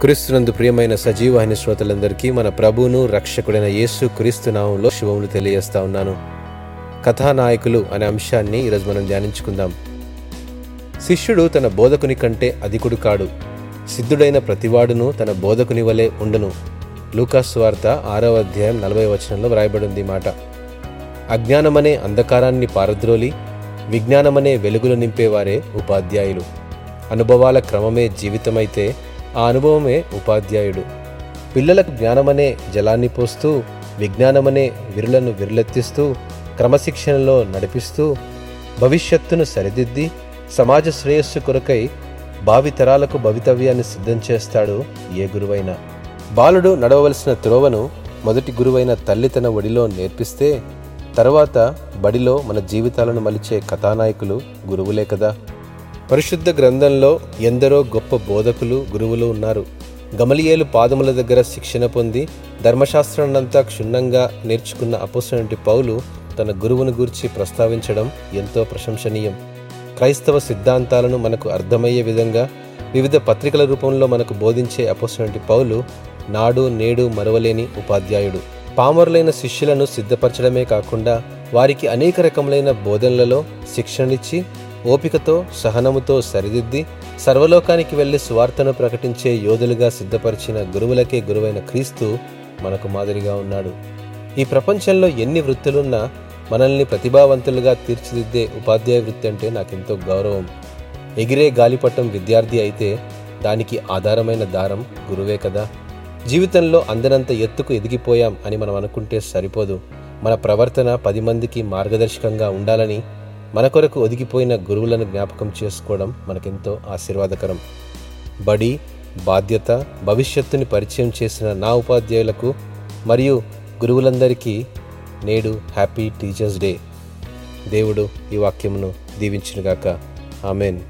క్రీస్తునందు ప్రియమైన సజీవాహిన శ్రోతలందరికీ మన ప్రభువును రక్షకుడైన యేసు క్రీస్తు నామంలో శుభములు తెలియజేస్తా ఉన్నాను. కథానాయకులు అనే అంశాన్ని ఈరోజు మనం ధ్యానించుకుందాం. శిష్యుడు తన బోధకుని కంటే అధికుడు కాడు. సిద్ధుడైన ప్రతివాడును తన బోధకుని వలె ఉండును. లూకాస్వార్త ఆరవ అధ్యాయం నలభై వచనంలో వ్రాయబడింది మాట. అజ్ఞానమనే అంధకారాన్ని పారద్రోలి విజ్ఞానమనే వెలుగులు నింపేవారే ఉపాధ్యాయులు. అనుభవాల క్రమమే జీవితమైతే ఆ అనుభవమే ఉపాధ్యాయుడు. పిల్లలకు జ్ఞానమనే జలాన్ని పోస్తూ విజ్ఞానమనే విరులను విరులెత్తిస్తూ క్రమశిక్షణలో నడిపిస్తూ భవిష్యత్తును సరిదిద్ది సమాజ శ్రేయస్సు కొరకై భావితరాలకు భవితవ్యాన్ని సిద్ధం చేస్తాడు ఏ గురువైనా. బాలుడు నడవవలసిన త్రోవను మొదటి గురువైన తల్లి తన ఒడిలో నేర్పిస్తే తర్వాత బడిలో మన జీవితాలను మలిచే కథానాయకులు గురువులే కదా. పరిశుద్ధ గ్రంథంలో ఎందరో గొప్ప బోధకులు గురువులు ఉన్నారు. గమలియేలు పాదముల దగ్గర శిక్షణ పొంది ధర్మశాస్త్రాన్నంతా క్షుణ్ణంగా నేర్చుకున్న అపోసనటి పౌలు తన గురువును గూర్చి ప్రస్తావించడం ఎంతో ప్రశంసనీయం. క్రైస్తవ సిద్ధాంతాలను మనకు అర్థమయ్యే విధంగా వివిధ పత్రికల రూపంలో మనకు బోధించే అపోసనటి పౌలు నాడు నేడు మరవలేని ఉపాధ్యాయుడు. పామరులైన శిష్యులను సిద్ధపరచడమే కాకుండా వారికి అనేక రకములైన బోధనలలో శిక్షణనిచ్చి ఓపికతో సహనముతో సరిదిద్ది సర్వలోకానికి వెళ్ళి స్వార్థను ప్రకటించే యోధులుగా సిద్ధపరిచిన గురువులకే గురువైన క్రీస్తు మనకు మాదిరిగా ఉన్నాడు. ఈ ప్రపంచంలో ఎన్ని వృత్తులున్నా మనల్ని ప్రతిభావంతులుగా తీర్చిదిద్దే ఉపాధ్యాయ వృత్తి అంటే నాకెంతో గౌరవం. ఎగిరే గాలిపటం విద్యార్థి అయితే దానికి ఆధారమైన దారం గురువే కదా. జీవితంలో అందనంత ఎత్తుకు ఎదిగిపోయాం అని మనం అనుకుంటే సరిపోదు. మన ప్రవర్తన పది మందికి మార్గదర్శకంగా ఉండాలని మన కొరకు ఒదిగిపోయిన గురువులను జ్ఞాపకం చేసుకోవడం మనకెంతో ఆశీర్వాదకరం. బడి బాధ్యత భవిష్యత్తుని పరిచయం చేసిన నా ఉపాధ్యాయులకు మరియు గురువులందరికీ నేడు హ్యాపీ టీచర్స్ డే. దేవుడు ఈ వాక్యమును దీవించినగాక. ఆమెన్.